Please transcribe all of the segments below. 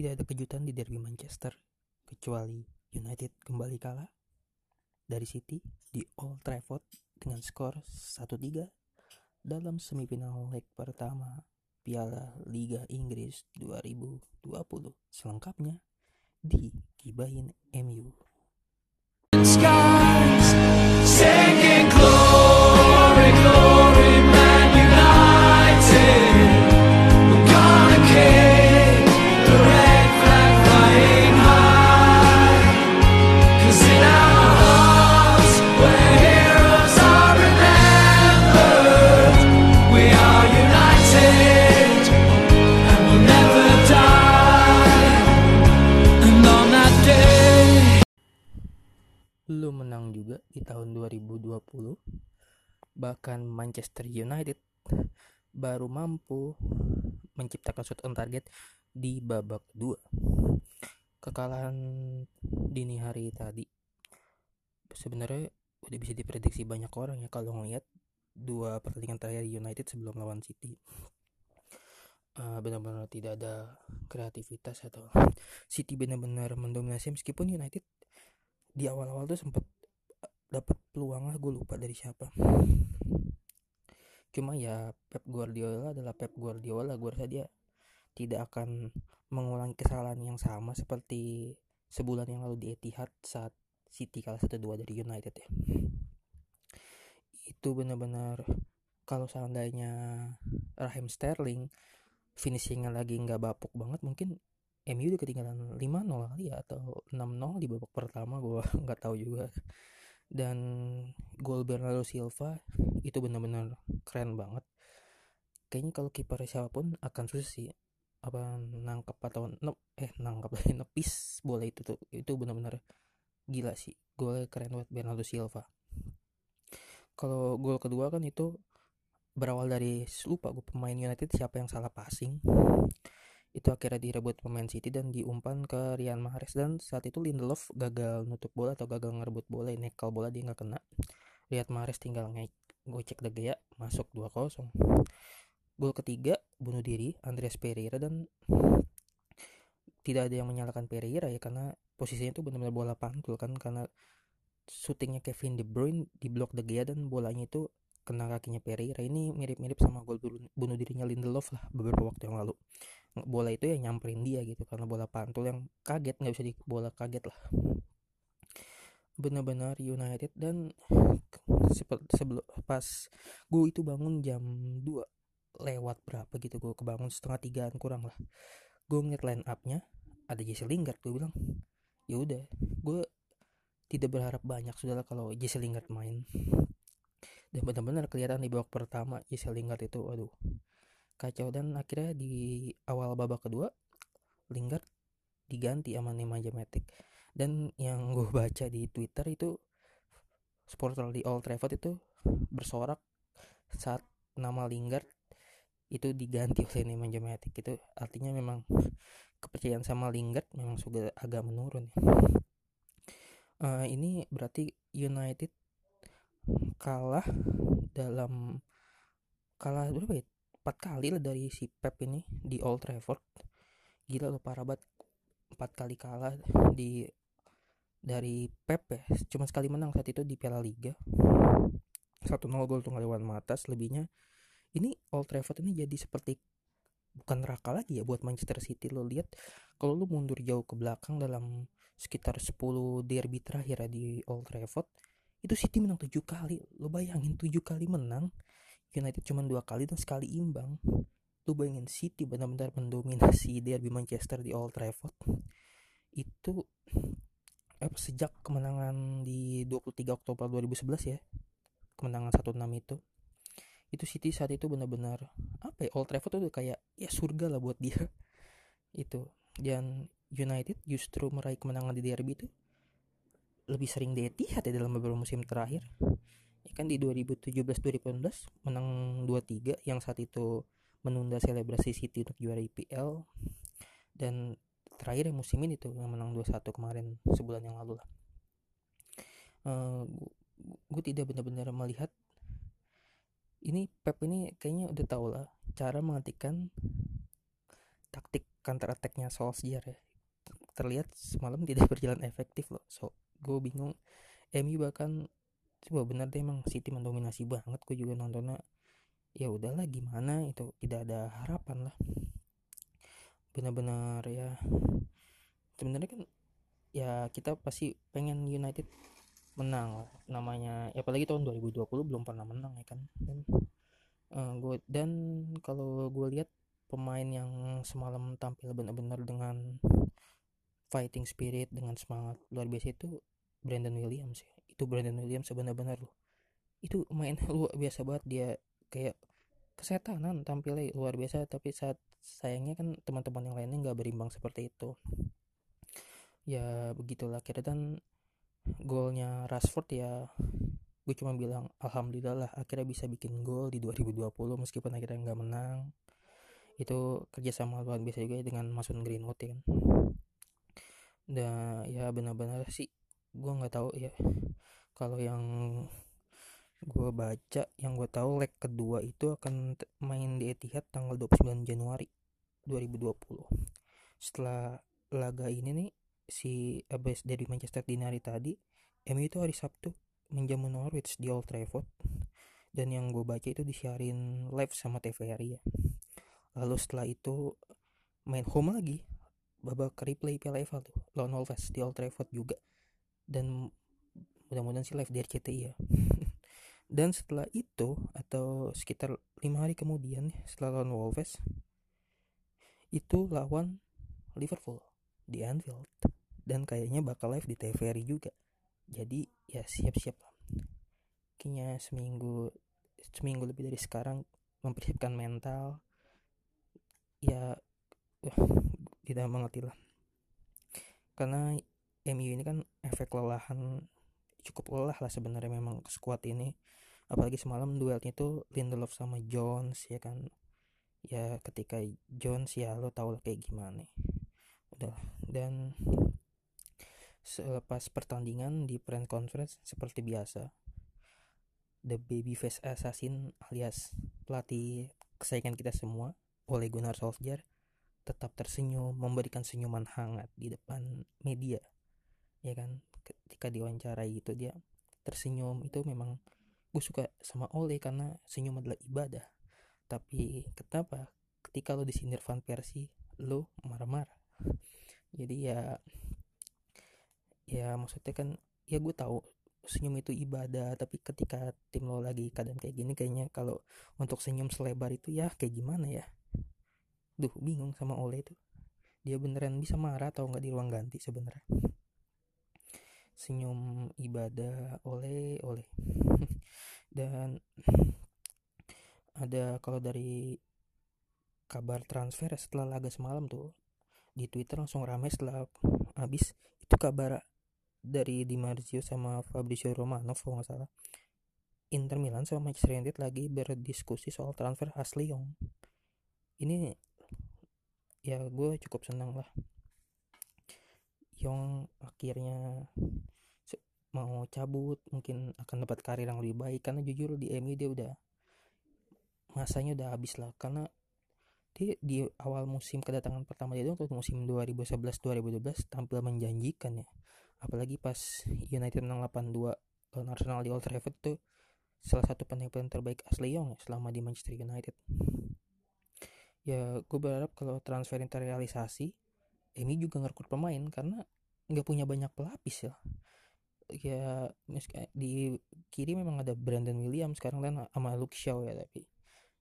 Tidak ada kejutan di derby Manchester kecuali United kembali kalah dari City di Old Trafford dengan skor 1-3 dalam semifinal leg pertama Piala Liga Inggris 2020. Selengkapnya di Gibahin MU. skies, Bahkan Manchester United baru mampu menciptakan shot on target di babak kedua. Kekalahan dini hari tadi sebenarnya udah bisa diprediksi banyak orang ya kalau ngelihat dua pertandingan terakhir United sebelum lawan City. Eh, benar-benar tidak ada kreativitas atau City benar-benar mendominasi meskipun United di awal-awal tuh sempat dapat peluang lah gue lupa dari siapa. Cuma ya Pep Guardiola adalah Pep Guardiola gue rasa dia tidak akan mengulangi kesalahan yang sama seperti sebulan yang lalu di Etihad saat City kalah 1-2 dari United ya. Itu benar-benar kalau seandainya Raheem Sterling finishingnya lagi nggak bapuk banget mungkin MU udah ketinggalan 5-0 kali ya atau 6-0 di babak pertama gue nggak tahu juga dan gol Bernardo Silva itu benar-benar keren banget. Kayaknya kalau kiper siapa pun akan susah sih apa nangkep atau nep, eh nangkep lagi nepis bola itu tuh. Itu benar-benar gila sih. Golnya keren banget Bernardo Silva. Kalau gol kedua kan itu berawal dari lupa gue pemain United siapa yang salah passing itu akhirnya direbut pemain City dan diumpan ke Riyad Mahrez. Dan saat itu Lindelof gagal nutup bola atau gagal ngerebut bola nekel bola dia nggak kena. Riyad Mahrez tinggal nge gocek De Gea masuk 2-0 gol ketiga bunuh diri Andreas Pereira. Dan tidak ada yang menyalahkan Pereira ya karena posisinya itu benar-benar bola pantul kan karena syutingnya Kevin De Bruyne di blok De dan bolanya itu kena kakinya Pereira ini mirip-mirip sama gol bunuh dirinya Lindelof lah beberapa waktu yang lalu. Bola itu ya nyamperin dia gitu karena bola pantul yang kaget nggak bisa di bola kaget lah. Benar-benar United dan sebelum pas gue itu bangun jam 2 lewat berapa gitu gue kebangun setengah tigaan kurang lah. Gue ngeliat line upnya ada Jesse Lingard gue bilang ya udah gue tidak berharap banyak sudahlah kalau Jesse Lingard main dan benar-benar kelihatan di babak pertama Jesse Lingard itu aduh kacau. Dan akhirnya di awal babak kedua Lingard diganti sama Nemanja Matic. Dan yang gue baca di Twitter itu supporter di Old Trafford itu bersorak saat nama Lingard itu diganti oleh Nemanja Matic. Itu artinya memang kepercayaan sama Lingard memang sudah agak menurun uh, ini berarti United kalah dalam kalah berapa ya? Empat kali lah dari si Pep ini di Old Trafford. Gila loh parah banget. Empat kali kalah di dari Pep ya. Cuma sekali menang saat itu di Piala Liga. 1-0 gol tuh lewat mata selebihnya ini Old Trafford ini jadi seperti bukan neraka lagi ya buat Manchester City. Lo lihat kalau lo mundur jauh ke belakang dalam sekitar 10 derby terakhir ya di Old Trafford itu City menang tujuh kali. Lo bayangin tujuh kali menang United cuma dua kali dan sekali imbang. Lo bayangin City benar-benar mendominasi derby Manchester di Old Trafford. Itu apa sejak kemenangan di 23 Oktober 2011 ya kemenangan 1-6 itu. Itu City saat itu benar-benar apa ya Old Trafford tuh kayak ya surga lah buat dia. Itu dan United justru meraih kemenangan di derby itu lebih sering di Etihad ya dalam beberapa musim terakhir. Ya kan di 2017-2018 menang 2-3 yang saat itu menunda selebrasi City untuk juara IPL dan terakhir yang musim ini tuh yang menang 2-1 kemarin sebulan yang lalu lah. Uh, gue tidak benar-benar melihat ini Pep ini kayaknya udah tau lah cara menghentikan taktik counter attacknya Solskjaer ya. Terlihat semalam tidak berjalan efektif loh so gue bingung. MU bahkan coba bener deh emang City mendominasi banget. Gue juga nontonnya ya udahlah gimana itu tidak ada harapan lah. Benar-benar ya sebenarnya kan ya kita pasti pengen United menang lah namanya. Ya apalagi tahun 2020 belum pernah menang ya kan. Dan uh, gue dan kalau gue lihat pemain yang semalam tampil benar-benar dengan fighting spirit dengan semangat luar biasa itu Brandon Williams ya. Itu Brandon Williams sebenar-benar loh. Itu main luar biasa banget. Dia kayak kesetanan tampilnya luar biasa tapi saat sayangnya kan teman-teman yang lainnya nggak berimbang seperti itu. Ya begitulah. Akhirnya dan golnya Rashford ya gue cuma bilang alhamdulillah lah akhirnya bisa bikin gol di 2020 meskipun akhirnya nggak menang. Itu kerjasama luar biasa juga dengan Mason Greenwood ya kan dan ya benar-benar sih. Gue nggak tahu ya. Kalau yang gue baca yang gue tahu leg kedua itu akan main di Etihad tanggal 29 Januari 2020 setelah laga ini nih si abis dari Manchester dini hari tadi MU itu hari Sabtu menjamu Norwich di Old Trafford. Dan yang gue baca itu disiarin live sama TVRI ya. Lalu setelah itu main home lagi babak replay Piala FA tuh lawan Wolves di Old Trafford juga. Dan mudah-mudahan sih live di RCTI ya. Dan setelah itu atau sekitar lima hari kemudian setelah lawan Wolves itu lawan Liverpool di Anfield. Dan kayaknya bakal live di TVRI juga. Jadi ya siap-siap lah. Kayaknya seminggu seminggu lebih dari sekarang mempersiapkan mental. Ya tidak mengerti lah karena MU ini kan efek lelahan cukup lelah lah sebenarnya memang squad ini. Apalagi semalam duelnya itu Lindelof sama Jones ya kan? Ya ketika Jones ya lo tau lah kayak gimana. Udah dan selepas pertandingan di press conference seperti biasa the babyface assassin alias pelatih kesayangan kita semua oleh Gunnar Solskjaer tetap tersenyum memberikan senyuman hangat di depan media ya kan? Ketika diwawancarai itu dia tersenyum. Itu memang gue suka sama Ole karena senyum adalah ibadah. Tapi kenapa? Ketika lo disindir Van Persie lo marah-marah. Jadi ya ya maksudnya kan ya gue tahu senyum itu ibadah tapi ketika tim lo lagi keadaan kayak gini kayaknya kalau untuk senyum selebar itu ya kayak gimana ya duh bingung sama Ole itu dia beneran bisa marah atau nggak di ruang ganti sebenarnya? Senyum ibadah oleh oleh dan ada kalau dari kabar transfer setelah laga semalam tuh di Twitter langsung ramai setelah habis. Itu kabar dari Di Marzio sama Fabrizio Romano kalau nggak salah. Inter Milan sama Manchester United lagi berdiskusi soal transfer Ashley Young ini ya gue cukup senang lah. Young akhirnya mau cabut mungkin akan dapat karir yang lebih baik. Karena jujur di MU dia udah masanya udah habis lah. Karena dia di awal musim kedatangan pertama dia waktu musim 2011-2012 tampil menjanjikan ya. Apalagi pas United menang 8-2 lawan Arsenal di Old Trafford tuh salah satu penampilan terbaik Ashley Young ya, selama di Manchester United ya gue berharap kalau transfer ini terrealisasi MU juga ngerekrut pemain karena nggak punya banyak pelapis ya. Ya di kiri memang ada Brandon Williams sekarang kan sama Luke Shaw ya tapi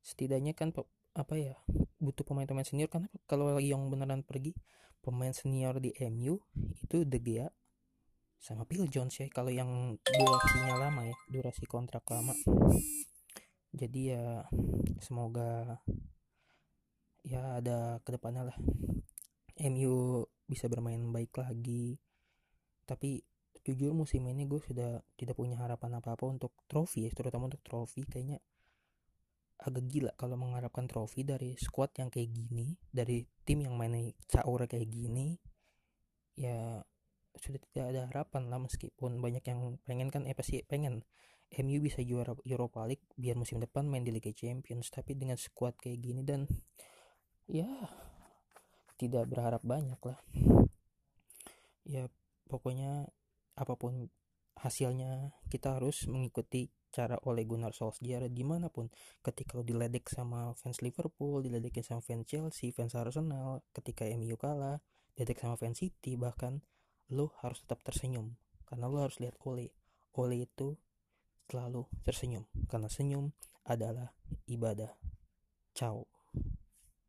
setidaknya kan apa ya butuh pemain-pemain senior karena kalau yang beneran pergi pemain senior di MU itu De Gea sama Phil Jones ya kalau yang durasinya lama ya durasi kontrak lama. Jadi ya semoga ya ada ke depannya lah. MU bisa bermain baik lagi. Tapi jujur musim ini gue sudah tidak punya harapan apa-apa untuk trofi ya terutama untuk trofi. Kayaknya agak gila kalau mengharapkan trofi dari squad yang kayak gini dari tim yang mainnya caur kayak gini. Ya sudah tidak ada harapan lah meskipun banyak yang pengen kan eh pasti pengen MU bisa juara Europa League biar musim depan main di Liga Champions. Tapi dengan squad kayak gini dan ya tidak berharap banyak lah. Ya pokoknya apa pun hasilnya kita harus mengikuti cara Ole Gunnar Solskjaer. Di mana pun ketika lo diledek sama fans Liverpool diledekin sama fans Chelsea fans Arsenal ketika MU kalah diledek sama fans City bahkan lo harus tetap tersenyum. Karena lo harus lihat Ole. Ole itu selalu tersenyum. Karena senyum adalah ibadah. Ciao